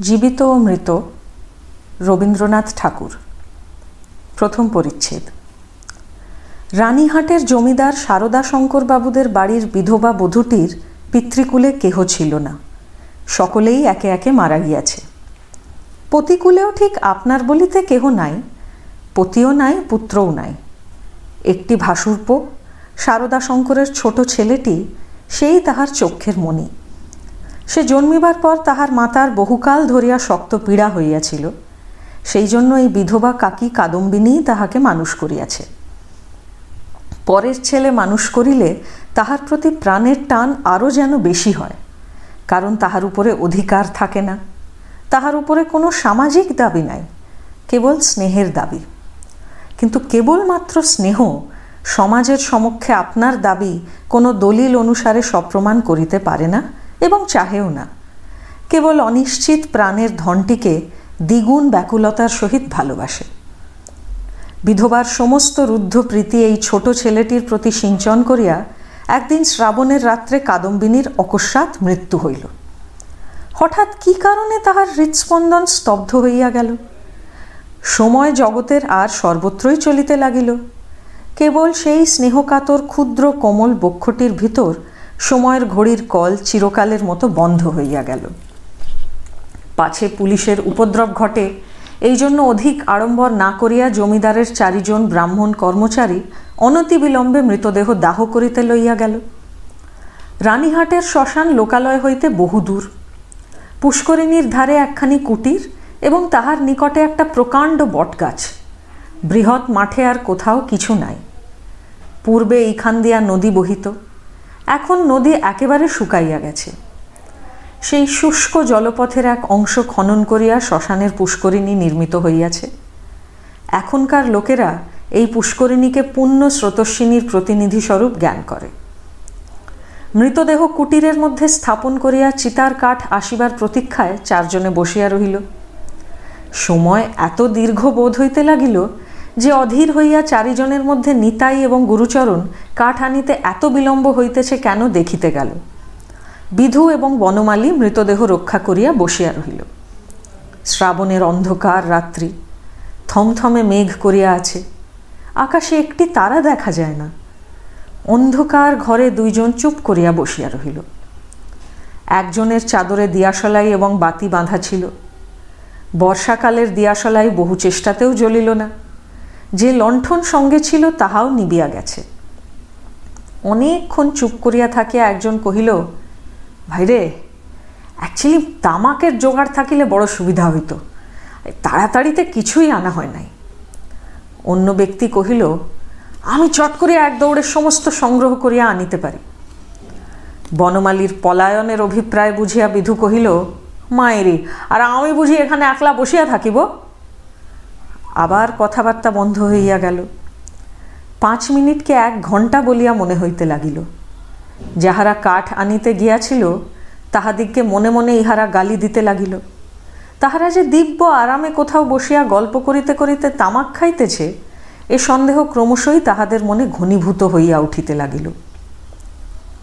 জীবিত ও মৃত রবীন্দ্রনাথ ঠাকুর। প্রথম পরিচ্ছেদ। রানীহাটের জমিদার সারদা শঙ্কর বাবুদের বাড়ির বিধবা বধূটির পিতৃকুলে কেহ ছিল না। সকলেই একে একে মারা গিয়াছে। পতিকুলেও ঠিক আপনার বলিতে কেহ নাই, পতিও নাই, পুত্রও নাই। একটি ভাসুরপ, সারদা শঙ্করের ছোট ছেলেটি, সেই তাহার চক্ষের মণি। সে জন্মিবার পর তাহার মাতার বহুকাল ধরিয়া শক্ত পীড়া হইয়াছিল। সেই জন্য এই বিধবা কাকি কাদম্বিনীই তাহাকে মানুষ করিয়াছে। পরের ছেলে মানুষ করিলে তাহার প্রতি প্রাণের টান আরও যেন বেশি হয়, কারণ তাহার উপরে অধিকার থাকে না। তাহার উপরে কোনো সামাজিক দাবি নাই, কেবল স্নেহের দাবি। কিন্তু কেবলমাত্র স্নেহ সমাজের সমক্ষে আপনার দাবি কোনো দলিল অনুসারে সপ্রমাণ করিতে পারে না এবং চাহেও না। কেবল অনিশ্চিত প্রাণের ধনটিকে দ্বিগুণ ব্যাকুলতার সহিত ভালোবাসে। বিধবার সমস্ত রুদ্ধ প্রীতি এই ছোট ছেলেটির প্রতি সিঞ্চন করিয়া একদিন শ্রাবণের রাত্রে কাদম্বিনীর অকস্মাৎ মৃত্যু হইল। হঠাৎ কি কারণে তাহার হৃৎস্পন্দন স্তব্ধ হইয়া গেল? সময় জগতের আর সর্বত্রই চলিতে লাগিল। কেবল সেই স্নেহকাতর ক্ষুদ্র কোমল বক্ষটির ভিতর সময়ের ঘড়ির কল চিরকালের মতো বন্ধ হইয়া গেল। পাছে পুলিশের উপদ্রব ঘটে, এই জন্য অধিক আড়ম্বর না করিয়া জমিদারের চারিজন ব্রাহ্মণ কর্মচারী অনতিবিলম্বে মৃতদেহ দাহ করিতে লইয়া গেল। রানীহাটের শ্মশান লোকালয় হইতে বহুদূর। পুষ্করিণীর ধারে একখানি কুটির এবং তাহার নিকটে একটা প্রকাণ্ড বটগাছ। বৃহৎ মাঠে আর কোথাও কিছু নাই। পূর্বে এইখান দিয়া নদী বহিত। এখন নদী একেবারে শুকাইয়া গেছে। সেই শুষ্ক জলপথের এক অংশ খনন করিয়া শ্মশানের পুষ্করিণী নির্মিত হইয়াছে। এখনকার লোকেরা এই পুষ্করিণীকে পুণ্য স্রোতস্বিনীর প্রতিনিধিস্বরূপ জ্ঞান করে। মৃতদেহ কুটিরের মধ্যে স্থাপন করিয়া চিতার কাঠ আসিবার প্রতীক্ষায় চারজনে বসিয়া রহিল। সময় এত দীর্ঘ বোধ হইতে লাগিল যে অধীর হইয়া চারিজনের মধ্যে নিতাই এবং গুরুচরণ কাঠ আনিতে এত বিলম্ব হইতেছে কেন দেখিতে গেল। বিধু এবং বনমালী মৃতদেহ রক্ষা করিয়া বসিয়া রহিল। শ্রাবণের অন্ধকার রাত্রি, থমথমে মেঘ করিয়া আছে, আকাশে একটি তারা দেখা যায় না। অন্ধকার ঘরে দুইজন চুপ করিয়া বসিয়া রহিল। একজনের চাদরে দিয়াশলাই এবং বাতি বাঁধা ছিল। বর্ষাকালের দিয়াশলাই বহু চেষ্টাতেও জ্বলিল না। যে লণ্ঠন সঙ্গে ছিল তাহাও নিবিয়া গেছে। অনেকক্ষণ চুপ করিয়া থাকিয়া একজন কহিল ভাইরে অ্যাকচুয়ালি তামাকের জোগাড় থাকিলে বড় সুবিধা হইত। তাড়াতাড়িতে কিছুই আনা হয় নাই। অন্য ব্যক্তি কহিল, আমি চট করিয়া এক দৌড়ের সমস্ত সংগ্রহ করিয়া আনিতে পারি। বনমালীর পলায়নের অভিপ্রায় বুঝিয়া বিধু কহিল, মায়েরি, আর আমি বুঝি এখানে একলা বসিয়া থাকিব? আবার কথাবার্তা বন্ধ হইয়া গেল। পাঁচ মিনিটকে এক ঘণ্টা বলিয়া মনে হইতে লাগিল। যাহারা কাঠ আনিতে গিয়াছিল, তাহাদিগকে মনে মনে ইহারা গালি দিতে লাগিল। তাহারা যে দিব্য আরামে কোথাও বসিয়া গল্প করিতে করিতে তামাক খাইতেছে, এ সন্দেহ ক্রমশই তাহাদের মনে ঘনীভূত হইয়া উঠিতে লাগিল।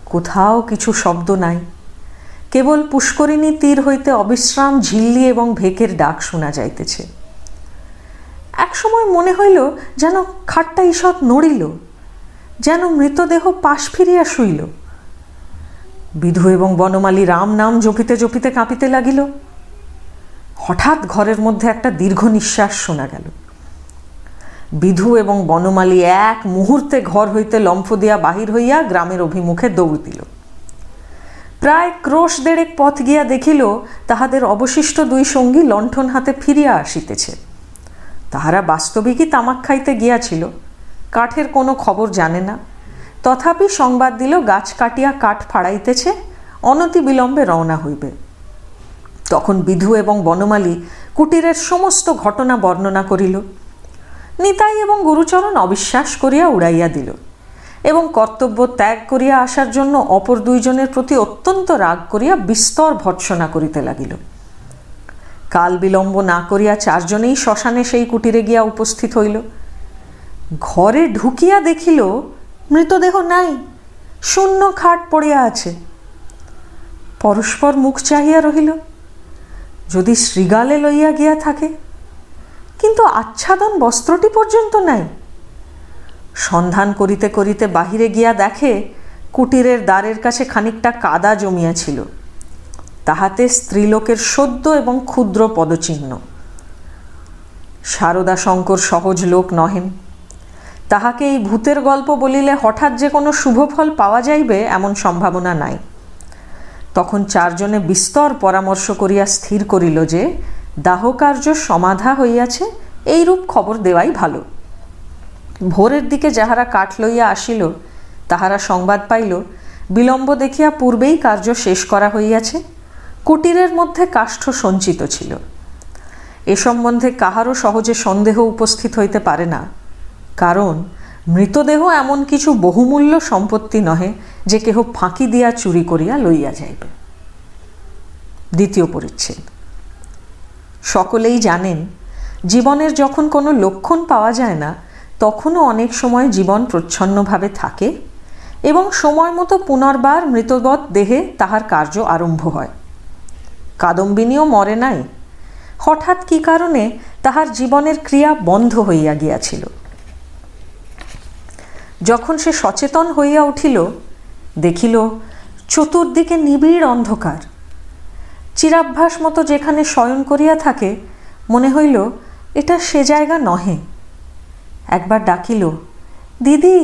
কোথাও কিছু শব্দ নাই। কেবল পুষ্করিণী তীর হইতে অবিশ্রাম ঝিল্লি এবং ভেকের ডাক শোনা যাইতেছে। এক সময় মনে হইল যেন খাটটা ঈষৎ নড়িল, যেন মৃতদেহ পাশ ফিরিয়া শুইল। বিধু এবং বনমালী রাম নাম জপিতে জপিতে কাঁপিতে লাগিল। হঠাৎ ঘরের মধ্যে একটা দীর্ঘ নিঃশ্বাস শোনা গেল। বিধু এবং বনমালী এক মুহূর্তে ঘর হইতে লম্ফ দিয়া বাহির হইয়া গ্রামের অভিমুখে দৌড় দিল। প্রায় ক্রোশ দেড়েক পথ গিয়া দেখিল তাহাদের অবশিষ্ট দুই সঙ্গী লণ্ঠন হাতে ফিরিয়া আসিতেছে। তাহারা বাস্তবিকই তামাক খাইতে গিয়াছিল। কাঠের কোনো খবর জানে না। তথাপি সংবাদ দিল, গাছ কাটিয়া কাঠ ফাড়াইতেছে, অনতি বিলম্বে রওনা হইবে। তখন বিধু এবং বনমালী কুটিরের সমস্ত ঘটনা বর্ণনা করিল। নিতাই এবং গুরুচরণ অবিশ্বাস করিয়া উড়াইয়া দিল এবং কর্তব্য ত্যাগ করিয়া আসার জন্য অপর দুইজনের প্রতি অত্যন্ত রাগ করিয়া বিস্তর ভৎসনা করিতে লাগিল। কাল বিলম্ব না করিয়া চারজনেই শ্মশানে সেই কুটিরে গিয়া উপস্থিত হইল। ঘরে ঢুকিয়া দেখিল, মৃতদেহ নাই, শূন্য খাট পড়িয়া আছে। পরস্পর মুখ চাহিয়া রহিল, যদি শ্রীগালে লইয়া গিয়া থাকে, কিন্তু আচ্ছাদন বস্ত্রটি পর্যন্ত নাই। সন্ধান করিতে করিতে বাহিরে গিয়া দেখে কুটিরের দ্বারের কাছে খানিকটা কাদা জমিয়াছিল। তাহাতে স্ত্রীলোকের সদ্য এবং ক্ষুদ্র পদচিহ্ন। শারদা শঙ্কর সহজ লোক নহেন। তাহাকে এই ভূতের গল্প বলিলে হঠাৎ যে কোনো শুভফল পাওয়া যাইবে এমন সম্ভাবনা নাই। তখন চারজনে বিস্তর পরামর্শ করিয়া স্থির করিল যে, দাহকার্য সমাধা হইয়াছে, এইরূপ খবর দেওয়াই ভালো। ভোরের দিকে যাহারা কাঠ লইয়া আসিল, তাহারা সংবাদ পাইল, বিলম্ব দেখিয়া পূর্বেই কার্য শেষ করা হইয়াছে। কুটিরের মধ্যে কাষ্ঠ সঞ্চিত ছিল। এ সম্বন্ধে কাহারও সহজে সন্দেহ উপস্থিত হইতে পারে না, কারণ মৃতদেহ এমন কিছু বহুমূল্য সম্পত্তি নহে যে কেহ ফাঁকি দিয়া চুরি করিয়া লইয়া যাইবে। দ্বিতীয় পরিচ্ছেদ। সকলেই জানেন, জীবনের যখন কোনো লক্ষণ পাওয়া যায় না, তখনও অনেক সময় জীবন প্রচ্ছন্নভাবে থাকে এবং সময় মতো পুনর্বার মৃতবৎ দেহে তাহার কার্য আরম্ভ হয়। কাদম্বিনীও মরে নাই। হঠাৎ কি কারণে তাহার জীবনের ক্রিয়া বন্ধ হইয়া গিয়াছিল। যখন সে সচেতন হইয়া উঠিল, দেখিল, চতুর্দিকে নিবিড় অন্ধকার। চিরাভ্যাস মতো যেখানে শয়ন করিয়া থাকে, মনে হইল, এটা সে জায়গা নহে। একবার ডাকিল, দিদি,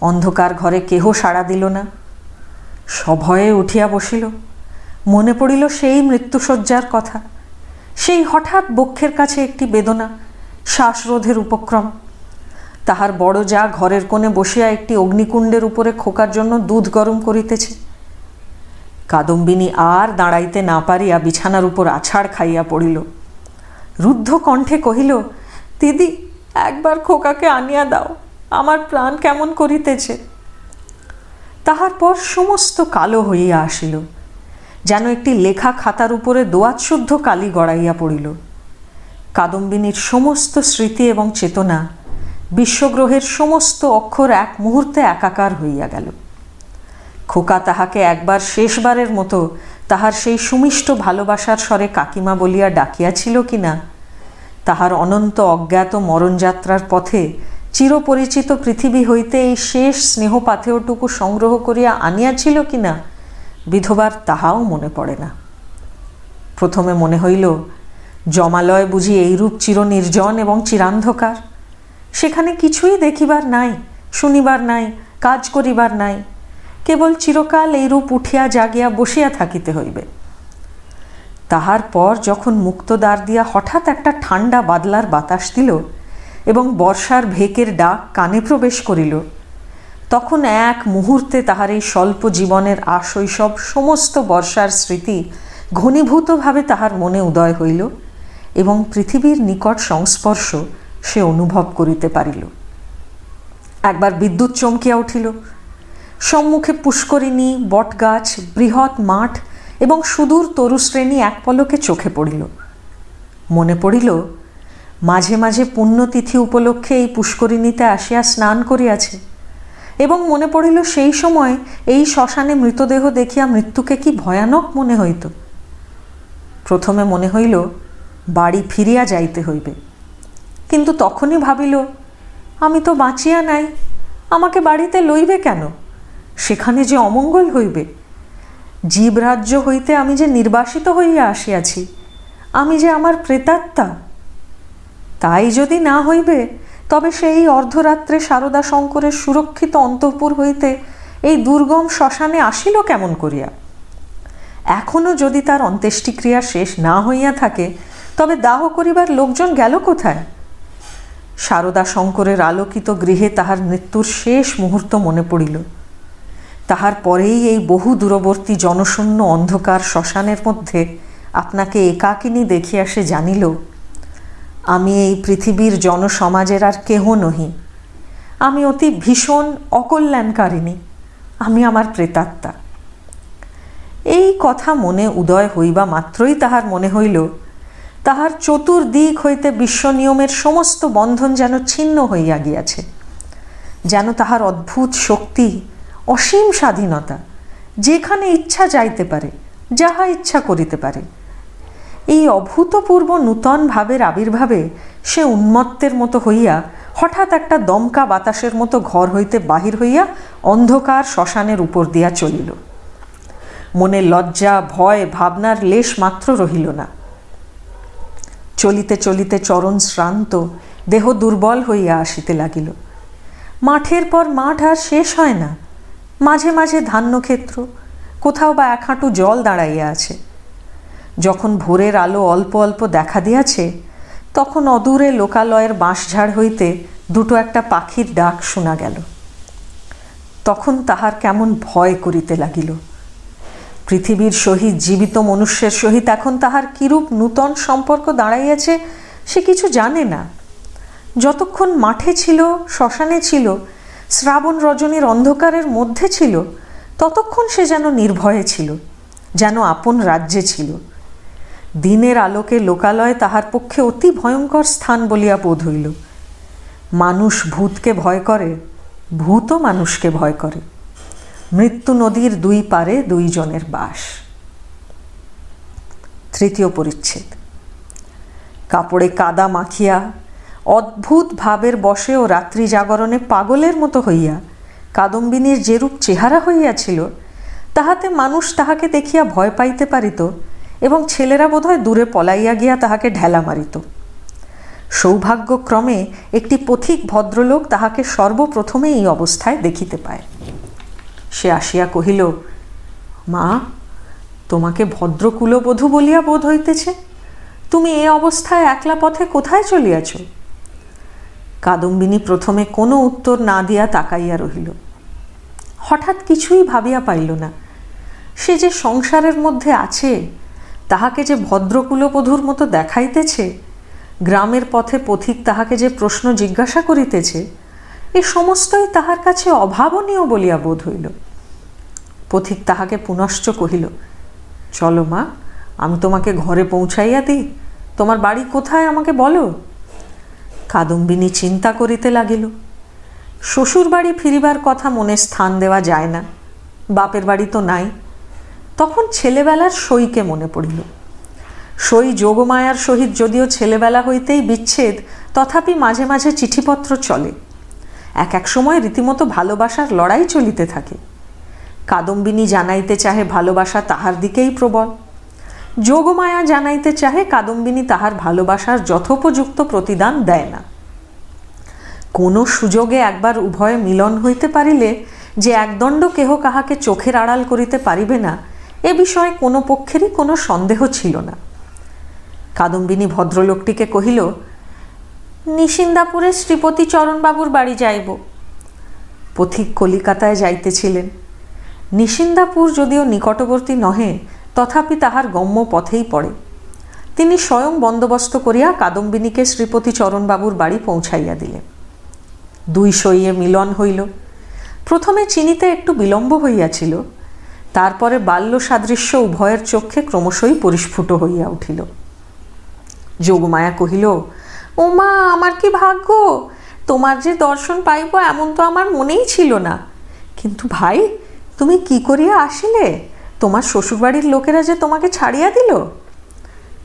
অন্ধকার ঘরে কেহ সাড়া দিল না? সভয়ে উঠিয়া বসিল। মনে পড়িল সেই মৃত্যুসজ্জার কথা। সেই হঠাৎ বক্ষের কাছে একটি বেদনা, শ্বাসরোধের উপক্রম। তাহার বড় যা ঘরের কোণে বসিয়া একটি অগ্নিকুণ্ডের উপরে খোকার জন্য দুধ গরম করিতেছে। কাদম্বিনী আর দাঁড়াইতে না পারিয়া বিছানার উপর আছাড় খাইয়া পড়িল। রুদ্ধ কণ্ঠে কহিল, দিদি, একবার খোকাকে আনিয়া দাও, আমার প্রাণ কেমন করিতেছে? তাহার পর সমস্ত কালো হইয়া আসিল। যেন একটি লেখা খাতার উপরে দোয়াত শুদ্ধ কালি গড়াইয়া পড়িল। কাদম্বিনীর সমস্ত স্মৃতি এবং চেতনা বিশ্বগ্রহের সমস্ত অক্ষর এক মুহূর্তে একাকার হইয়া গেল। খোকা তাহাকে একবার শেষবারের মতো তাহার সেই সুমিষ্ট ভালোবাসার স্বরে কাকিমা বলিয়া ডাকিয়াছিল কি না তাহার অনন্ত অজ্ঞাত মরণযাত্রার পথে চিরপরিচিত পৃথিবী হইতে এই শেষ স্নেহপাথেয়টুকু সংগ্রহ করিয়া আনিয়াছিল কিনা বিধবার তাহাও মনে পড়ে না। প্রথমে মনে হইল, জমালয় বুঝি এইরূপ চির নির্জন এবং চিরান্ধকার। সেখানে কিছুই দেখিবার নাই, শুনিবার নাই, কাজ করিবার নাই। কেবল চিরকাল এইরূপ উঠিয়া জাগিয়া বসিয়া থাকিতে হইবে। তাহার পর যখন মুক্ত দ্বার দিয়া হঠাৎ একটা ঠান্ডা বাদলার বাতাস দিল এবং বর্ষার ভেকের ডাক কানে প্রবেশ করিল তখন এক মুহূর্তে তাহার এই স্বল্প জীবনের আশৈশব সমস্ত বর্ষার স্মৃতি ঘনীভূতভাবে তাহার মনে উদয় হইল এবং পৃথিবীর নিকট সংস্পর্শ সে অনুভব করিতে পারিল। একবার বিদ্যুৎ চমকিয়া উঠিল। সম্মুখে পুষ্করিণী, বটগাছ, বৃহৎ মাঠ এবং সুদূর তরুশ্রেণী এক পলকে চোখে পড়িল। মনে পড়িল, মাঝে মাঝে পুণ্যতিথি উপলক্ষে এই পুষ্করিণীতে আসিয়া স্নান করিয়াছে। এবং মনে পড়িল সেই সময় এই শ্মশানে মৃতদেহ দেখিয়া মৃত্যুকে কি ভয়ানক মনে হইত। প্রথমে মনে হইল, বাড়ি ফিরিয়া যাইতে হইবে। কিন্তু তখনই ভাবিল, আমি তো বাঁচিয়া নাই, আমাকে বাড়িতে লইবে কেন? সেখানে যে অমঙ্গল হইবে। জীবরাজ্য হইতে আমি যে নির্বাসিত হইয়া আসিয়াছি, আমি যে আমার প্রেতাত্মা, তাই যদি না হইবে তবে সেই অর্ধরাত্রে সারদা শঙ্করের সুরক্ষিত অন্তঃপুর হইতে এই দুর্গম শ্মশানে আসিল কেমন করিয়া? এখনও যদি তার অন্ত্যেষ্টিক্রিয়া শেষ না হইয়া থাকে, তবে দাহ করিবার লোকজন গেল কোথায়? সারদা শঙ্করের আলোকিত গৃহে তাহার মৃত্যুর শেষ মুহূর্ত মনে পড়িল। তাহার পরেই এই বহু দূরবর্তী জনশূন্য অন্ধকার শ্মশানের মধ্যে আপনাকে একাকিনী দেখিয়া সে জানিল আমি এই পৃথিবীর জনসমাজের আর কেহ নহি। আমি অতি ভীষণ অকল্যাণকারিণী। আমি আমার প্রেতাত্মা। এই কথা মনে উদয় হইবা মাত্রই তাহার মনে হইল, তাহার চতুর্দিক হইতে বিশ্ব নিয়মের সমস্ত বন্ধন যেন ছিন্ন হইয়া গিয়াছে, যেন তাহার অদ্ভুত শক্তি, অসীম স্বাধীনতা, যেখানে ইচ্ছা যাইতে পারে, যাহা ইচ্ছা করিতে পারে এই অভূতপূর্ব নূতন ভাবের আবির্ভাবে সে উন্মত্তের মতো হইয়া হঠাৎ একটা দমকা বাতাসের মতো ঘর হইতে বাহির হইয়া অন্ধকার শ্মশানের উপর দিয়া চলিল। মনে লজ্জা, ভয়, ভাবনার লেশ মাত্র রহিল না। চলিতে চলিতে চরণ শ্রান্ত, দেহ দুর্বল হইয়া আসিতে লাগিল। মাঠের পর মাঠ আর শেষ হয় না। মাঝে মাঝে ধান্যক্ষেত্র, কোথাও বা এক হাঁটু জল দাঁড়াইয়া আছে। যখন ভোরের আলো অল্প অল্প দেখা দিয়াছে, তখন অদূরে লোকালয়ের বাঁশঝাড় হইতে দুটো একটা পাখির ডাক শোনা গেল। তখন তাহার কেমন ভয় করিতে লাগিল। পৃথিবীর সহিত, জীবিত মনুষ্যের সহিত এখন তাহার কিরূপ নূতন সম্পর্ক দাঁড়াইয়াছে, সে কিছু জানে না। যতক্ষণ মাঠে ছিল, শ্মশানে ছিল, শ্রাবণ রজনীর অন্ধকারের মধ্যে ছিল, ততক্ষণ সে যেন নির্ভয়ে ছিল, যেন আপন রাজ্যে ছিল। দিনের আলোকে লোকালয় তাহার পক্ষে অতি ভয়ঙ্কর স্থান বলিয়া বোধ হইল। মানুষ ভূতকে ভয় করে, ভূতও মানুষকে ভয় করে। মৃত্যু নদীর দুই পারে দুইজনের বাস। তৃতীয় পরিচ্ছেদ। কাপড়ে কাদা মাখিয়া, অদ্ভুত ভাবের বসে ও রাত্রি জাগরণে পাগলের মতো হইয়া, কাদম্বিনীর যেরূপ চেহারা হইয়াছিল, তাহাতে মানুষ তাহাকে দেখিয়া ভয় পাইতে পারিত এবং ছেলেরা বোধহয় দূরে পলাইয়া গিয়া তাহাকে ঢেলা মারিত। সৌভাগ্যক্রমে একটি পথিক ভদ্রলোক তাহাকে সর্বপ্রথমে এই অবস্থায় দেখিতে পায়। সে আসিয়া কহিল, মা, তোমাকে ভদ্রকুলবধূ বলিয়া বোধ হইতেছে? তুমি এ অবস্থায় একলা পথে কোথায় চলিয়াছ? কাদম্বিনী প্রথমে কোনো উত্তর না দিয়া তাকাইয়া রহিল। হঠাৎ কিছুই ভাবিয়া পাইল না। সে যে সংসারের মধ্যে আছে তাহাকে যে ভদ্রকুলবধূর মতো দেখাইতেছে, গ্রামের পথে পথিক তাহাকে যে প্রশ্ন জিজ্ঞাসা করিতেছে, এ সমস্তই তাহার কাছে অভাবনীয় বলিয়া বোধ হইল। পথিক তাহাকে পুনশ্চ কহিল, চলো মা, আমি তোমাকে ঘরে পৌঁছাইয়া দিই। তোমার বাড়ি কোথায় আমাকে বলো? কাদম্বিনী চিন্তা করিতে লাগিল। শ্বশুর বাড়ি ফিরিবার কথা মনে স্থান দেওয়া যায় না। বাপের বাড়ি তো নাই। তখন ছেলেবেলার সইকে মনে পড়িল। সই যোগমায়ার সহিত যদিও ছেলেবেলা হইতেই বিচ্ছেদ, তথাপি মাঝে মাঝে চিঠিপত্র চলে। এক এক সময় রীতিমতো ভালোবাসার লড়াই চলিতে থাকে। কাদম্বিনী জানাইতে চাহে ভালোবাসা তাহার দিকেই প্রবল। যোগমায়া জানাইতে চাহে কাদম্বিনী তাহার ভালোবাসার যথোপযুক্ত প্রতিদান দেয় না। কোনো সুযোগে একবার উভয়ে মিলন হইতে পারিলে যে একদণ্ড কেহ কাহাকে চোখের আড়াল করিতে পারিবে না এ বিষয়ে কোনো পক্ষেরই কোনো সন্দেহ ছিল না। কাদম্বিনী ভদ্রলোকটিকে কহিল নিশিন্দাপুরে শ্রীপতি চরণবাবুর বাড়ি যাইব। পথিক কলিকাতায় যাইতেছিলেন। নিশিন্দাপুর যদিও নিকটবর্তী নহে, তথাপি তাহার গম্য পথেই পড়ে। তিনি স্বয়ং বন্দোবস্ত করিয়া কাদম্বিনীকে শ্রীপতি চরণবাবুর বাড়ি পৌঁছাইয়া দিলেন। দুই সইয়ে মিলন হইল। প্রথমে চিনিতে একটু বিলম্ব হইয়াছিল তারপরে বাল্য সাদৃশ্য উভয়ের চক্ষে ক্রমশই পরিস্ফুট হইয়া উঠিল। যোগমায়া কহিল ও মা আমার কি ভাগ্য? তোমার যে দর্শন পাইব এমন তো আমার মনেই ছিল না। কিন্তু ভাই, তুমি কি করিয়া আসিলে? তোমার শ্বশুরবাড়ির লোকেরা যে তোমাকে ছাড়িয়া দিল?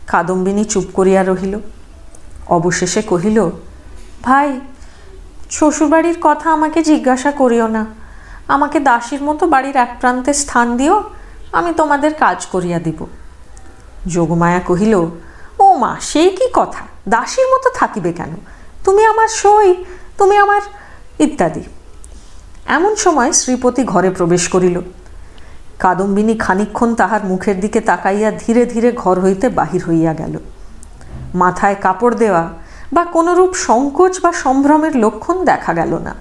কাদম্বিনী চুপ করিয়া রহিল। অবশেষে কহিল, ভাই, শ্বশুরবাড়ির কথা আমাকে জিজ্ঞাসা করিও না। আমাকে দাসীর মতো বাড়ির এক প্রান্তে স্থান দিও, আমি তোমাদের কাজ করিয়া দিব। যোগমায়া কহিল, ও মা, সে কি কথা? দাসীর মতো থাকিবে কেন? তুমি আমার সই, তুমি আমার ইত্যাদি। এমন সময় শ্রীপতি ঘরে প্রবেশ করিল। কাদম্বিনী খানিক্ষণ তাহার মুখের দিকে তাকাইয়া ধীরে ধীরে ঘর হইতে বাহির হইয়া গেল। মাথায় কাপড় দেওয়া বা কোনরূপ সংকোচ বা সম্ভ্রমের লক্ষণ দেখা গেল না।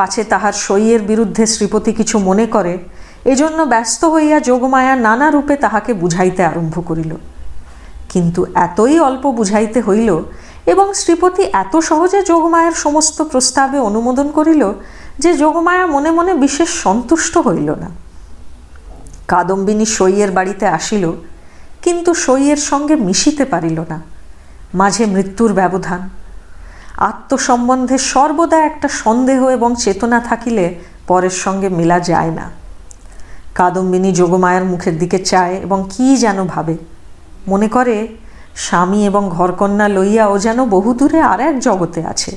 পাছে তাহার সইয়ের বিরুদ্ধে শ্রীপতি কিছু মনে করে, এজন্য ব্যস্ত হইয়া যোগমায়া নানা রূপে তাহাকে বুঝাইতে আরম্ভ করিল। কিন্তু এতই অল্প বুঝাইতে হইল এবং শ্রীপতি এত সহজে যোগমায়ার সমস্ত প্রস্তাবে অনুমোদন করিল যে যোগমায়া মনে মনে বিশেষ সন্তুষ্ট হইল না। কাদম্বিনী সইয়ের বাড়িতে আসিল, কিন্তু সইয়ের সঙ্গে মিশিতে পারিল না। মাঝে মৃত্যুর ব্যবধান আত্মসম্বন্ধে সর্বদা একটা সন্দেহ এবং চেতনা থাকিলে পরের সঙ্গে মেলা যায় না। কাদম্বিনী যোগমায়ার মুখের দিকে চায় এবং কি যেন ভাবে। মনে করে, স্বামী এবং ঘরকন্যা লইয়া ও যেন বহুদূরে আর এক জগতে আছে।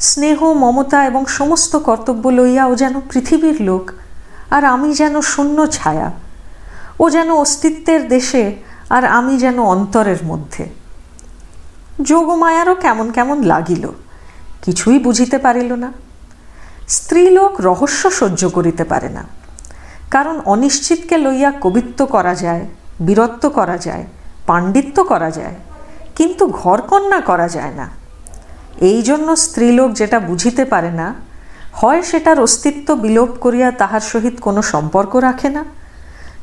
স্নেহ, মমতা এবং সমস্ত কর্তব্য লইয়া ও যেন পৃথিবীর লোক, আর আমি যেন শূন্য ছায়া। ও যেন অস্তিত্বের দেশে, আর আমি যেন অন্তরের মধ্যে। যোগমায়ারও কেমন কেমন লাগিল। কিছুই বুঝিতে পারিল না। স্ত্রীলোক রহস্য সহ্য করিতে পারে না। কারণ অনিশ্চিতকে লইয়া কবিত্ব করা যায়, বীরত্ব করা যায়, পাণ্ডিত্য করা যায়, কিন্তু ঘরকন্যা করা যায় না। এই জন্য স্ত্রীলোক যেটা বুঝিতে পারে না, হয় সেটার অস্তিত্ব বিলোপ করিয়া তাহার সহিত কোনো সম্পর্ক রাখে না,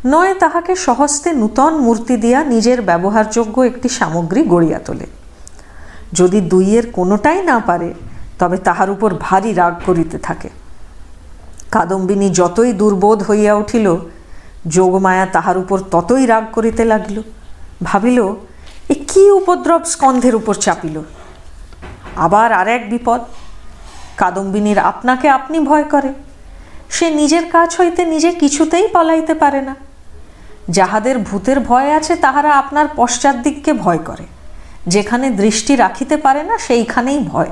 নয় তাহাকে সহস্তে নূতন মূর্তি দিয়া নিজের ব্যবহারযোগ্য একটি সামগ্রী গড়িয়া তোলে। যদি দুইয়ের কোনোটাই না পারে, তবে তাহার উপর ভারী রাগ করিতে থাকে। কাদম্বিনী যতই দুর্বোধ হইয়া উঠিল, যোগমায়া তাহার উপর ততই রাগ করিতে লাগিল। ভাবিল, এ কি উপদ্রব স্কন্ধের উপর চাপিল? আবার আর এক বিপদ, কাদম্বিনীর আপনাকে আপনি ভয় করে। সে নিজের কাজ হইতে নিজে কিছুতেই পালাইতে পারে না। যাহাদের ভূতের ভয় আছে, তাহারা আপনার পশ্চাৎ দিককে ভয় করে। যেখানে দৃষ্টি রাখিতে পারে না, সেইখানেই ভয়।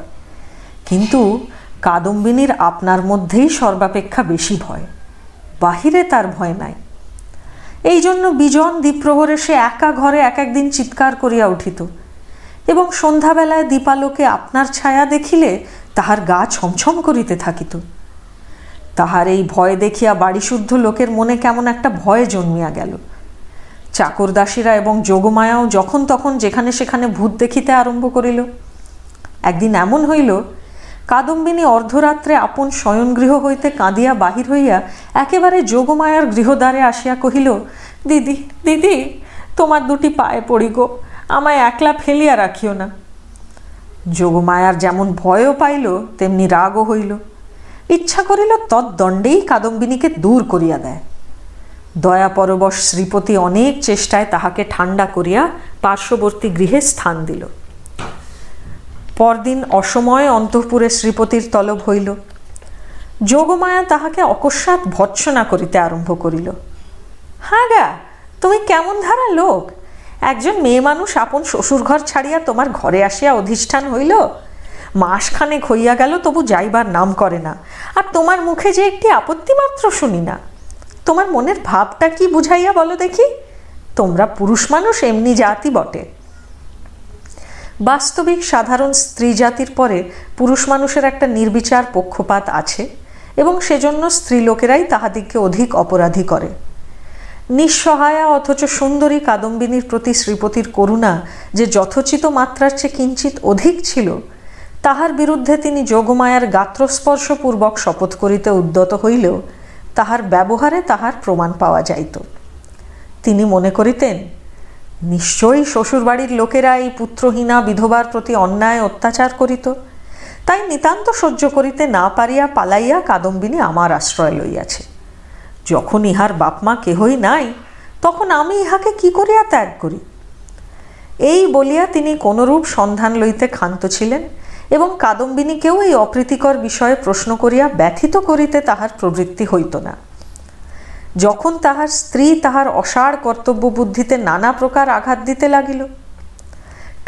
কিন্তু কাদম্বিনীর আপনার মধ্যেই সর্বাপেক্ষা বেশি ভয়। বাহিরে তার ভয় নাই। এই জন্য বিজন দ্বীপ্রহরে সে একা ঘরে এক একদিন চিৎকার করিয়া উঠিত এবং সন্ধ্যাবেলায় দীপালোকে আপনার ছায়া দেখিলে তাহার গা ছমছম করিতে থাকিত। তাহার এই ভয় দেখিয়া বাড়িশুদ্ধ লোকের মনে কেমন একটা ভয় জন্মিয়া গেল। চাকরদাসীরা এবং যোগমায়াও যখন তখন যেখানে সেখানে ভূত দেখিতে আরম্ভ করিল। একদিন এমন হইল, কাদম্বিনী অর্ধরাত্রে আপন শয়নগৃহ হইতে কাঁদিয়া বাহির হইয়া একেবারে যোগমায়ার গৃহদ্বারে আসিয়া কহিল, দিদি দিদি, তোমার দুটি পায়ে পড়ি গো, আমায় একলা ফেলিয়া রাখিও না। যোগমায়ার যেমন ভয়ও পাইল, তেমনি রাগও হইল। ইচ্ছা করিল তদ্দণ্ডেই কাদম্বিনীকে দূর করিয়া দেয়। দয়া পরবশ শ্রীপতি অনেক চেষ্টায় তাহাকে ঠান্ডা করিয়া পার্শ্ববর্তী গৃহে স্থান দিল। পরদিন অসময়ে অন্তঃপুরে শ্রীপতির তলব হইল। যোগমায়া তাহাকে অকস্মাৎ ভৎসনা করিতে আরম্ভ করিল। হ্যাঁ গা, তুমি কেমন ধারা লোক? একজন মেয়ে মানুষ আপন শ্বশুরঘর ছাড়িয়া তোমার ঘরে আসিয়া অধিষ্ঠান হইল? মাসখানেক হইয়া গেল তবু যাইবার নাম করে না, আর তোমার মুখে যে একটি আপত্তি মাত্র শুনি না। তোমার মনের ভাবটা কি বুঝাইয়া বলো দেখি? তোমরা পুরুষ মানুষ, এমনি জাতি বটে। বাস্তবিক সাধারণ স্ত্রী জাতির পরে পুরুষ মানুষের একটা নির্বিচার পক্ষপাত আছে এবং সেজন্য স্ত্রী লোকেরাই তাহাদিগকে অধিক অপরাধী করে। নিঃসহায়া অথচ সুন্দরী কাদম্বিনীর প্রতি শ্রীপতির করুণা যে যথোচিত মাত্রার চেয়ে কিঞ্চিত অধিক ছিল, তাহার বিরুদ্ধে তিনি যোগমায়ার গাত্রস্পর্শপূর্বক শপথ করিতে উদ্যত হইলেও তাহার ব্যবহারে তাহার প্রমাণ পাওয়া যাইত। তিনি মনে করিতেন, নিশ্চয়ই শ্বশুরবাড়ির লোকেরা এই পুত্রহীনা বিধবার প্রতি অন্যায় অত্যাচার করিত। তাই নিতান্ত সহ্য করিতে না পারিয়া পালাইয়া কাদম্বিনী আমার আশ্রয় লইয়াছে। যখন ইহার বাপমা কেহই নাই, তখন আমি ইহাকে কি করিয়া ত্যাগ করি? এই বলিয়া তিনি কোনরূপ সন্ধান লইতে ক্ষান্ত ছিলেন। এবং কাদম্বিনীকেও এই অপ্রীতিকর বিষয়ে প্রশ্ন করিয়া ব্যথিত করিতে তাহার প্রবৃত্তি হইত না। যখন তাহার স্ত্রী তাহার অসাড় কর্তব্য বুদ্ধিতে নানা প্রকার আঘাত দিতে লাগিল,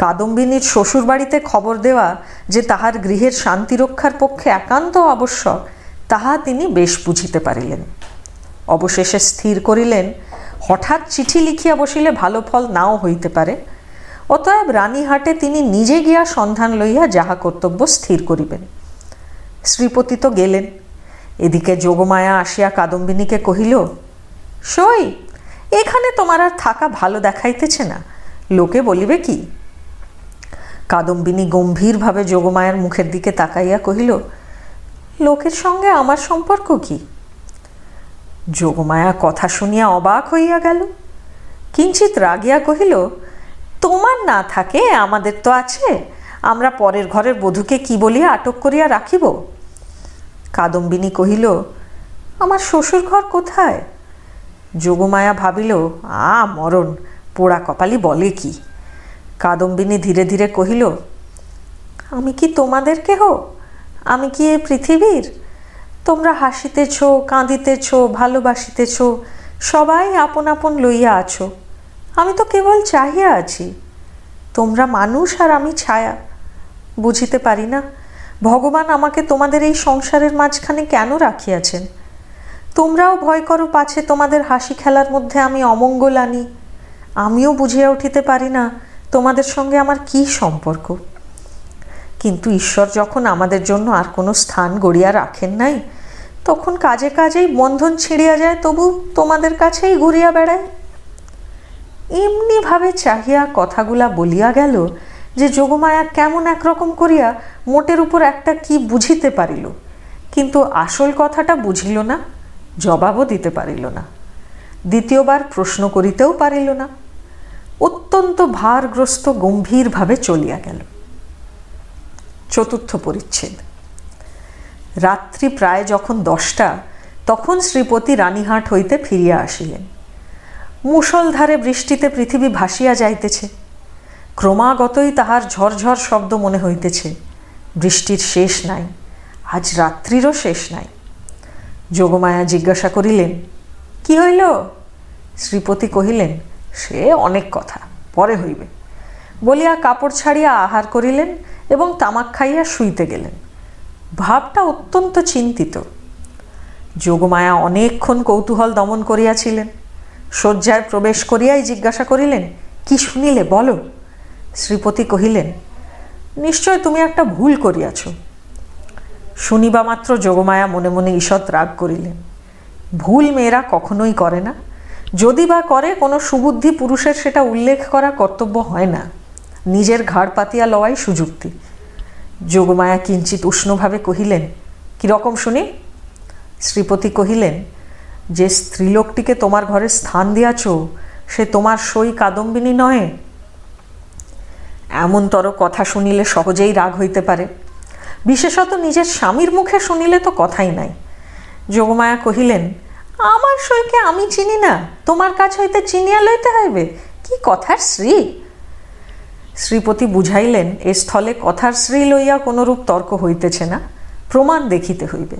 কাদম্বিনীর শ্বশুরবাড়িতে খবর দেওয়া যে তাহার গৃহের শান্তি রক্ষার পক্ষে একান্ত আবশ্যক, তাহা তিনি বেশ বুঝিতে পারিলেন। অবশেষে স্থির করিলেন, হঠাৎ চিঠি লিখিয়া বসিলে ভালো ফল নাও হইতে পারে অতএব রানীহাটে তিনি নিজে গিয়া সন্ধান লইয়া যাহা কর্তব্য স্থির করিবেন। শ্রীপতি তো গেলেন। এদিকে যোগমায়া আসিয়া কাদম্বিনীকে কহিল, সই, এখানে তোমার আর থাকা ভালো দেখাইতেছে না। লোকে বলিবে কি? কাদম্বিনী গম্ভীরভাবে যোগমায়ার মুখের দিকে তাকাইয়া কহিল, লোকের সঙ্গে আমার সম্পর্ক কি? যোগমায়া কথা শুনিয়া অবাক হইয়া গেল। কিঞ্চিত রাগিয়া কহিল তোমার না থাকে, আমাদের তো আছে। আমরা পরের ঘরের বধূকে কি বলিয়া আটক করিয়া রাখিব? কাদম্বিনী কহিল, আমার শ্বশুর ঘর কোথায়? যোগমায়া ভাবিল, আ, মরণ, পোড়া কপালি বলে কি? কাদম্বিনী ধীরে ধীরে কহিল, আমি কি তোমাদের কেহ? আমি কি এ পৃথিবীর? তোমরা হাসিতেছ, কাঁদিতেছ, ভালোবাসিতেছ, সবাই আপন আপন লইয়া আছো। আমি তো কেবল চাহিয়া আছি। তোমরা মানুষ আর আমি ছায়া। বুঝিতে পারি না, ভগবান আমাকে তোমাদের এই সংসারের মাঝখানে কেন রাখিয়াছেন? তোমরাও ভয় করো পাছে তোমাদের হাসি খেলার মধ্যে আমি অমঙ্গল আনি। আমিও বুঝিয়া উঠিতে পারি না তোমাদের সঙ্গে আমার কি সম্পর্ক। কিন্তু ঈশ্বর যখন আমাদের জন্য আর কোনো স্থান গড়িয়া রাখেন নাই, তখন কাজে কাজেই বন্ধন ছিঁড়িয়া যায়, তবু তোমাদের কাছেই ঘুরিয়া বেড়ায়। এমনিভাবে চাহিয়া কথাগুলা বলিয়া গেল যে যোগমায়া কেমন একরকম করিয়া মোটের উপর একটা কি বুঝিতে পারিল। কিন্তু আসল কথাটা বুঝিল না, জবাবও দিতে পারিল না। দ্বিতীয়বার প্রশ্ন করিতেও পারিল না। অত্যন্ত ভারগ্রস্ত গম্ভীরভাবে চলিয়া গেল। চতুর্থ পরিচ্ছেদ। রাত্রি প্রায় যখন দশটা, তখন শ্রীপতি রানীহাট হইতে ফিরিয়া আসিলেন। মুষলধারে বৃষ্টিতে পৃথিবী ভাসিয়া যাইতেছে। ক্রমাগতই তাহার ঝরঝর শব্দ মনে হইতেছে, বৃষ্টির শেষ নাই, আজ রাত্রিরও শেষ নাই। যোগমায়া জিজ্ঞাসা করিলেন, কি হইল? শ্রীপতি কহিলেন, সে অনেক কথা, পরে হইবে। বলিয়া কাপড় ছাড়িয়া আহার করিলেন এবং তামাক খাইয়া শুইতে গেলেন। ভাবটা অত্যন্ত চিন্তিত। যোগমায়া অনেকক্ষণ কৌতূহল দমন করিয়াছিলেন। শয্যায় প্রবেশ করিয়াই জিজ্ঞাসা করিলেন, কি শুনিলে বলো? শ্রীপতি কহিলেন, নিশ্চয় তুমি একটা ভুল করিয়াছ। শুনিবা মাত্র যোগমায়া মনে মনে ঈষৎ রাগ করিলেন, ভুল মেয়েরা কখনোই করে না। যদি বা করে, কোনো সুবুদ্ধি পুরুষের সেটা উল্লেখ করা কর্তব্য হয় না। নিজের ঘাড় পাতিয়া লওয়াই সুযুক্তি। যোগমায়া কিঞ্চিত উষ্ণভাবে কহিলেন কীরকম শুনি? শ্রীপতি কহিলেন যে স্ত্রীলোকটিকে তোমার ঘরে স্থান দিয়াছ, সে তোমার সই কাদম্বিনী নয় এমনতর কথা শুনিলে সহজেই রাগ হইতে পারে। বিশেষত নিজের স্বামীর মুখে শুনিলে তো কথাই নাই। যোগমায়া কহিলেন, আমার সইকে আমি চিনি না, তোমার কাছ হইতে চিনিয়া লইতে হইবে? কি কথার শ্রী শ্রীপতি বুঝাইলেন, এ স্থলে কথার শ্রী লইয়া কোনরূপ তর্ক হইতেছে না, প্রমাণ দেখিতে হইবে।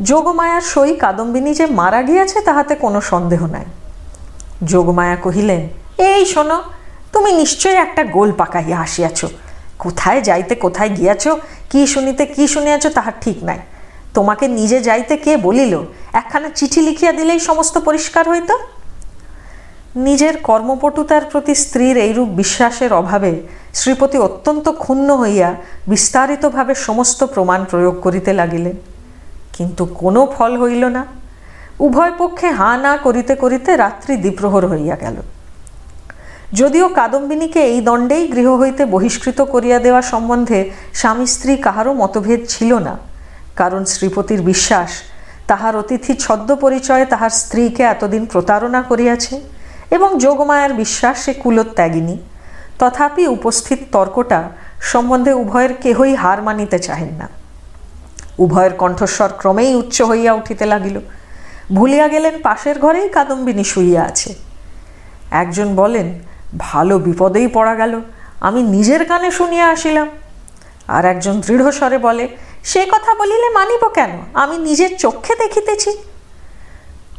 যোগমায়ার সই কাদম্বিনী যে মারা গিয়াছে তাহাতে কোনো সন্দেহ নাই। যোগমায়া কহিলেন, এই শোনো, তুমি নিশ্চয়ই একটা গোল পাকাইয়া আসিয়াছ। কোথায় যাইতে, কোথায় গিয়াছ, কি শুনিতে, কি শুনিয়াছ তাহার ঠিক নাই। তোমাকে নিজে যাইতে কে বলিল? একখানা চিঠি লিখিয়া দিলেই সমস্ত পরিষ্কার হইত? নিজের কর্মপটুতার প্রতি স্ত্রীর এইরূপ বিশ্বাসের অভাবে শ্রীপতি অত্যন্ত ক্ষুণ্ণ হইয়া বিস্তারিতভাবে সমস্ত প্রমাণ প্রয়োগ করিতে লাগিলেন। কিন্তু কোনো ফল হইল না। উভয় পক্ষে হা না করিতে করিতে রাত্রি দ্বিপ্রহর হইয়া গেল। যদিও কাদম্বিনীকে এই দণ্ডেই গৃহ হইতে বহিষ্কৃত করিয়া দেওয়া সম্বন্ধে স্বামী স্ত্রী কাহারও মতভেদ ছিল না, কারণ শ্রীপতির বিশ্বাস, তাহার অতিথি ছদ্ম পরিচয়ে তাহার স্ত্রীকে এতদিন প্রতারণা করিয়াছে এবং যোগমায়ার বিশ্বাস সে কুলোত্যাগিনী। তথাপি উপস্থিত তর্কটা সম্বন্ধে উভয়ের কেহই হার মানিতে চাহেন না। উভয়ের কণ্ঠস্বর ক্রমেই উচ্চ হইয়া উঠিতে লাগিল। ভুলিয়া গেলেন পাশের ঘরেই কাদম্বিনী শুইয়া আছে। একজন বলেন, ভালো বিপদেই পড়া গেল, আমি নিজের কানে শুনিয়া আসিলাম। আর একজন দৃঢ়স্বরে বলে, সে কথা বলিলে মানিব কেন? আমি নিজের চক্ষে দেখিতেছি।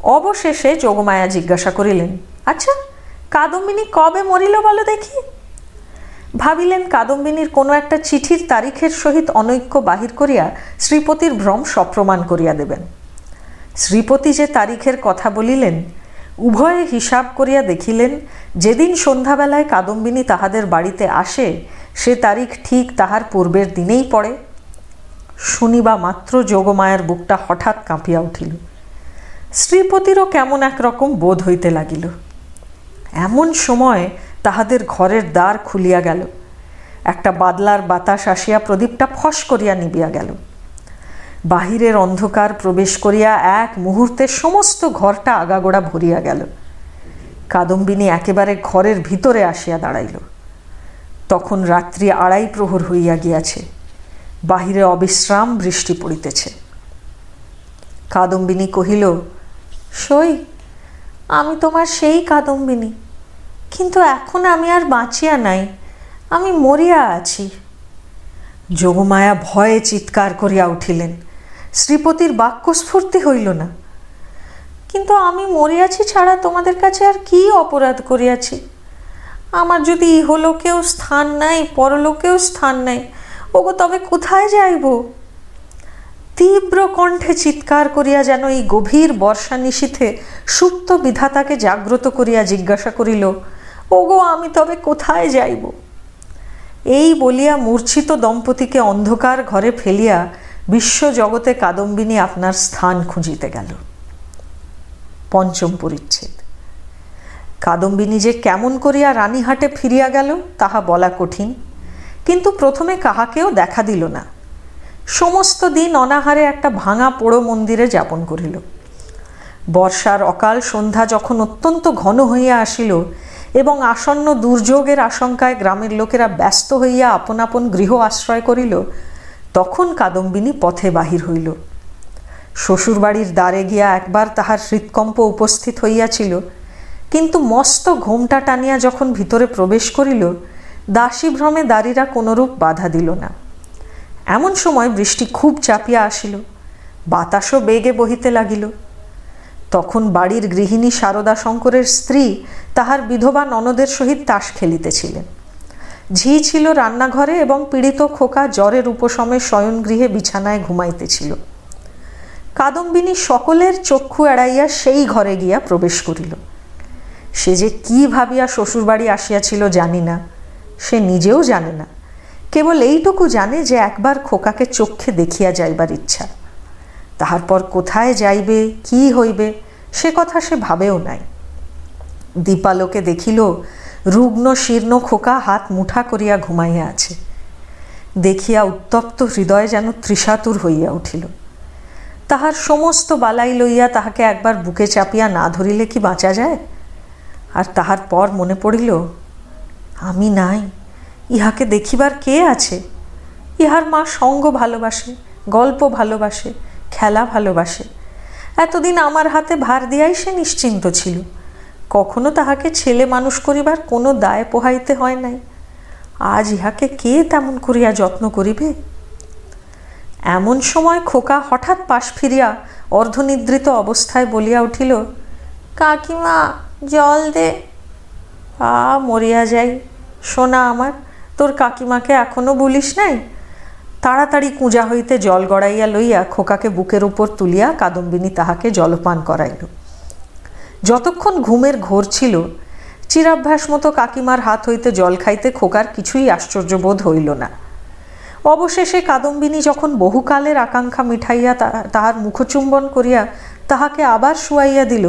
অবশেষে যোগমায়া জিজ্ঞাসা করিলেন আচ্ছা কাদম্বিনী কবে মরিল বলো দেখি? ভাবিলেন কাদম্বিনীর কোনো একটা চিঠির তারিখের সহিত অনৈক্য বাহির করিয়া শ্রীপতির ভ্রম সপ্রমাণ করিয়া দেবেন। শ্রীপতি যে তারিখের কথা বলিলেন, উভয়ে হিসাব করিয়া দেখিলেন, যেদিন সন্ধ্যাবেলায় কাদম্বিনী তাহাদের বাড়িতে আসে, সে তারিখ ঠিক তাহার পূর্বের দিনেই পড়ে। শুনিবা মাত্র যোগমায়ের বুকটা হঠাৎ কাঁপিয়া উঠিল। শ্রীপতিরও কেমন একরকম বোধ হইতে লাগিল। এমন সময় তাহাদের ঘরের দ্বার খুলিয়া গেল। একটা বাদলার বাতাস আসিয়া প্রদীপটা ফস করিয়া নিবিয়া গেল। বাহিরের অন্ধকার প্রবেশ করিয়া এক মুহূর্তে সমস্ত ঘরটা আগাগোড়া ভরিয়া গেল। কাদম্বিনী একেবারে ঘরের ভিতরে আসিয়া দাঁড়াইল। তখন রাত্রি আড়াই প্রহর হইয়া গিয়াছে। বাহিরে অবিশ্রাম বৃষ্টি পড়িতেছে। কাদম্বিনী কহিল, সই, আমি তোমার সেই কাদম্বিনী। কিন্তু এখন আমি আর বাঁচিয়া নাই। আমি মরিয়া আছি। যোগমায়া ভয়ে চিৎকার করিয়া উঠিলেন। শ্রীপতির বাক্যস্ফূর্তি হইল না। কিন্তু আমি মরিয়াছি ছাড়া তোমাদের কাছে আর কি অপরাধ করিয়াছি? আমার যদি ইহলোকেও স্থান নাই, পরলোকেও স্থান নাই, ওগো তবে কোথায় যাইব? তীব্র কণ্ঠে চিৎকার করিয়া যেন এই গভীর বর্ষা নিশীথে সুপ্ত বিধাতাকে জাগ্রত করিয়া জিজ্ঞাসা করিল ওগো, আমি তবে কোথায় যাইব? এই বলিয়া মূর্ছিত দম্পতিকে অন্ধকার ঘরে ফেলিয়া বিশ্ব জগতে কাদম্বিনী আপনার স্থান খুঁজিতে গেল। পঞ্চম পরিচ্ছেদ। কাদম্বিনী যে কেমন করিয়া রানীহাটে ফিরিয়া গেল, তাহা বলা কঠিন, কিন্তু প্রথমে কাহাকেও দেখা দিল না। সমস্ত দিন অনাহারে একটা ভাঙা পোড়ো মন্দিরে যাপন করিল। বর্ষার অকাল সন্ধ্যা যখন অত্যন্ত ঘন হইয়া আসিল এবং আসন্ন দুর্যোগের আশঙ্কায় গ্রামের লোকেরা ব্যস্ত হইয়া আপন আপন গৃহ আশ্রয় করিল। তখন কাদম্বিনী পথে বাহির হইল। শ্বশুরবাড়ির দ্বারে গিয়া একবার তাহার হৃৎকম্প উপস্থিত হইয়াছিল। কিন্তু মস্ত ঘোমটা টানিয়া যখন ভিতরে প্রবেশ করিল দাসী ভ্রমে দাঁড়িরা কোনরূপ বাধা দিল না। এমন সময় বৃষ্টি খুব চাপিয়া আসিল। বাতাসও বেগে বহিতে লাগিল। তখন বাড়ির গৃহিণী শারদা শঙ্করের স্ত্রী তাহার বিধবা ননদের সহিত তাস খেলিতেছিলেন। ঝি ছিল রান্নাঘরে এবং পীড়িত খোকা জ্বরের উপশমে শয়নগৃহে বিছানায় ঘুমাইতেছিল। কাদম্বিনী সকলের চক্ষু এড়াইয়া সেই ঘরে গিয়া প্রবেশ করিল। সে যে কি ভাবিয়া শ্বশুরবাড়ি আসিয়াছিল জানি না, সে নিজেও জানে না। কেবল এইটুকু জানে যে একবার খোকাকে চক্ষে দেখিয়া যাইবার ইচ্ছা। তাহার পর কোথায় যাইবে, কি হইবে, সে কথা সে ভাবেও নাই। দীপালোকে দেখিল, রুগ্ন শীর্ণ খোকা হাত মুঠা করিয়া ঘুমাইয়া আছে। দেখিয়া উত্তপ্ত হৃদয় যেন ত্রিশাতুর হইয়া উঠিল। তাহার সমস্ত বালাই লইয়া তাহাকে একবার বুকে চাপিয়া না ধরিলে কি বাঁচা যায়? আর তাহার পর মনে পড়িল, আমি নাই, ইহাকে দেখিবার কে আছে? ইহার মা সঙ্গ ভালোবাসে, গল্প ভালোবাসে খেলা ভালোবাসে। এতদিন আমার হাতে ভার দিয়াই সে নিশ্চিন্ত ছিল। কখনো তাহাকে ছেলে মানুষ করিবার কোনো দায় পোহাইতে হয় নাই। আজ ইহাকে কে তেমন করিয়া যত্ন করিবে? এমন সময় খোকা হঠাৎ পাশ ফিরিয়া অর্ধনিদ্রিত অবস্থায় বলিয়া উঠিল, কাকিমা, জল দে। আ, মরিয়া যাই। সোনা আমার, তোর কাকিমাকে এখনও বলিস নাই? তাড়াতাড়ি কুঁজা হইতে জল গড়াইয়া লইয়া খোকাকে বুকের উপর তুলিয়া কাদম্বিনী তাহাকে জলপান করাইল। যতক্ষণ ঘুমের ঘোর ছিল, চিরাভ্যাস মতো কাকিমার হাত হইতে জল খাইতে খোকার কিছুই আশ্চর্যবোধ হইল না। অবশেষে কাদম্বিনী যখন বহুকালের আকাঙ্ক্ষা মিঠাইয়া তাহার মুখচুম্বন করিয়া তাহাকে আবার শুয়াইয়া দিল,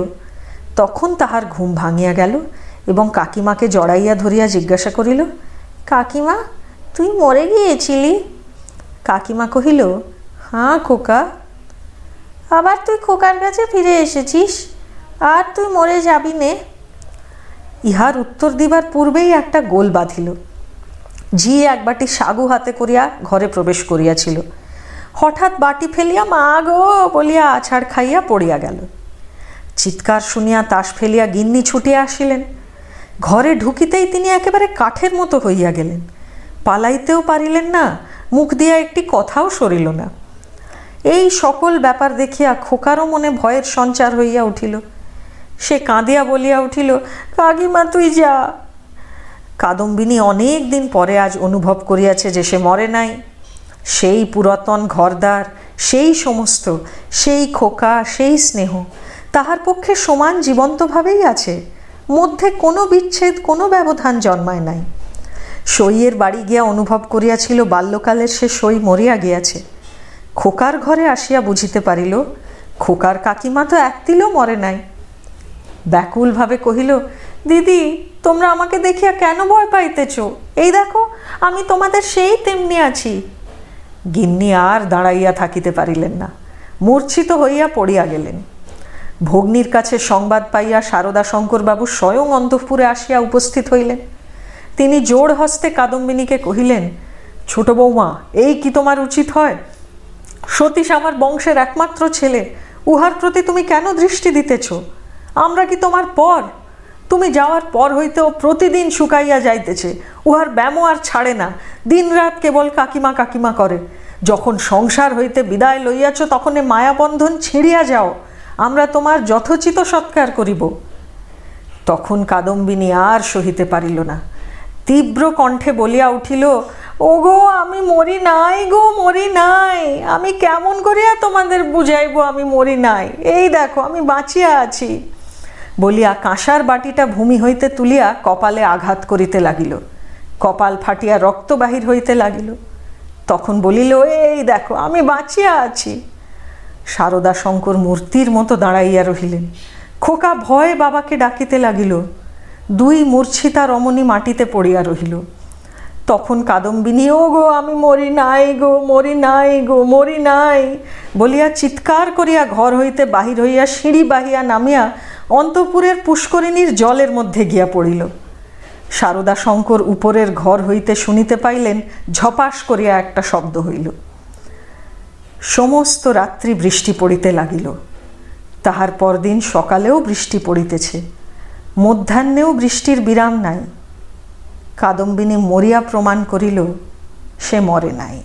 তখন তাহার ঘুম ভাঙিয়া গেল এবং কাকিমাকে জড়াইয়া ধরিয়া জিজ্ঞাসা করিল, কাকিমা, তুই মরে গিয়েছিলি? কাকিমা কহিল, হাঁ খোকা, আবার তুই খোকার কাছে ফিরে এসেছিস, আর তুই মরে যাবি নে? ইহার উত্তর দিবার পূর্বেই একটা গোল বাঁধিল। ঝি এক বাটি সাগু হাতে করিয়া ঘরে প্রবেশ করিয়াছিল। হঠাৎ বাটি ফেলিয়া, মা গো, বলিয়া আছাড় খাইয়া পড়িয়া গেল। চিৎকার শুনিয়া তাস ফেলিয়া গিন্নি ছুটিয়া আসিলেন। ঘরে ঢুকিতেই তিনি একেবারে কাঠের মতো হইয়া গেলেন। পালাইতেও পারিলেন না, মুখ দিয়া একটি কথাও সরিল না। এই সকল ব্যাপার দেখিয়া খোকারও মনে ভয়ের সঞ্চার হইয়া উঠিল। সে কাঁদিয়া বলিয়া উঠিল কাকিমা তুই যা। কাদম্বিনী অনেক দিন পরে আজ অনুভব করিয়াছে যে সে মরে নাই। সেই পুরাতন ঘরদার সেই সমস্ত, সেই খোকা, সেই স্নেহ, তাহার পক্ষে সমান জীবন্তভাবেই আছে। মধ্যে কোনো বিচ্ছেদ, কোনো ব্যবধান জন্মায় নাই। সইয়ের বাড়ি গিয়া অনুভব করিয়াছিল, বাল্যকালের সে সই মরিয়া গিয়াছে। খোকার ঘরে আসিয়া বুঝিতে পারিল, খোকার কাকিমা তো একতিলও মরে নাই। ব্যাকুলভাবে কহিল, দিদি, তোমরা আমাকে দেখিয়া কেন ভয় পাইতেছ? এই দেখো, আমি তোমাদের সেই তেমনি আছি। গিন্নি আর দাঁড়াইয়া থাকিতে পারিলেন না, মূর্ছিত হইয়া পড়িয়া গেলেন। ভগ্নির কাছে সংবাদ পাইয়া শারদা শঙ্করবাবু স্বয়ং অন্তঃপুরে আসিয়া উপস্থিত হইলেন। তিনি জোর হস্তে কাদম্বিনীকে কহিলেন, ছোট বৌমা, এই কি তোমার উচিত হয়? সতীশ আমার বংশের একমাত্র ছেলে, উহার প্রতি তুমি কেন দৃষ্টি দিতেছ? আমরা কি তোমার পর? তুমি যাওয়ার পর হইতেও প্রতিদিন শুকাইয়া যাইতেছে, উহার ব্যামো আর ছাড়ে না দিন রাত কেবল কাকিমা কাকিমা করে। যখন সংসার হইতে বিদায় লইয়াছ, তখন এ মায়াবন্ধন ছিঁড়িয়া যাও, আমরা তোমার যথোচিত সৎকার করিব। তখন কাদম্বিনী আর সহিতে পারিল না। তীব্র কণ্ঠে বলিয়া উঠিল, ওগো, আমি মরি নাই গো, মরি নাই। আমি কেমন করিয়া তোমাদের বুঝাইব আমি মরি নাই? এই দেখো, আমি বাঁচিয়া আছি। বলিয়া কাঁসার বাটিটা ভূমি হইতে তুলিয়া কপালে আঘাত করিতে লাগিল। কপাল ফাটিয়া রক্ত বাহির হইতে লাগিল। তখন বলিল, এই দেখো, আমি বাঁচিয়া আছি। সারদা শঙ্কর মূর্তির মতো দাঁড়াইয়া রহিলেন। খোকা ভয়ে বাবাকে ডাকিতে লাগিল দুই মূর্ছিতা রমণী মাটিতে পড়িয়া রহিল। তখন কাদম্বিনী ও গো আমি মরি নাই গো, মরি নাই গো, মরি নাই বলিয়া চিৎকার করিয়া ঘর হইতে বাহির হইয়া সিঁড়ি বাহিয়া নামিয়া অন্তপুরের পুষ্করিণীর জলের মধ্যে গিয়া পড়িল। সারদা শঙ্কর উপরের ঘর হইতে শুনিতে পাইলেন, ঝপাস করিয়া একটা শব্দ হইল। সমস্ত রাত্রি বৃষ্টি পড়িতে লাগিল। তাহার পরদিন সকালেও বৃষ্টি পড়িতেছে। মধ্যাহ্নেও বৃষ্টির বিরাম নাই। কাদম্বিনী মরিয়া প্রমাণ করিল সে মরে নাই।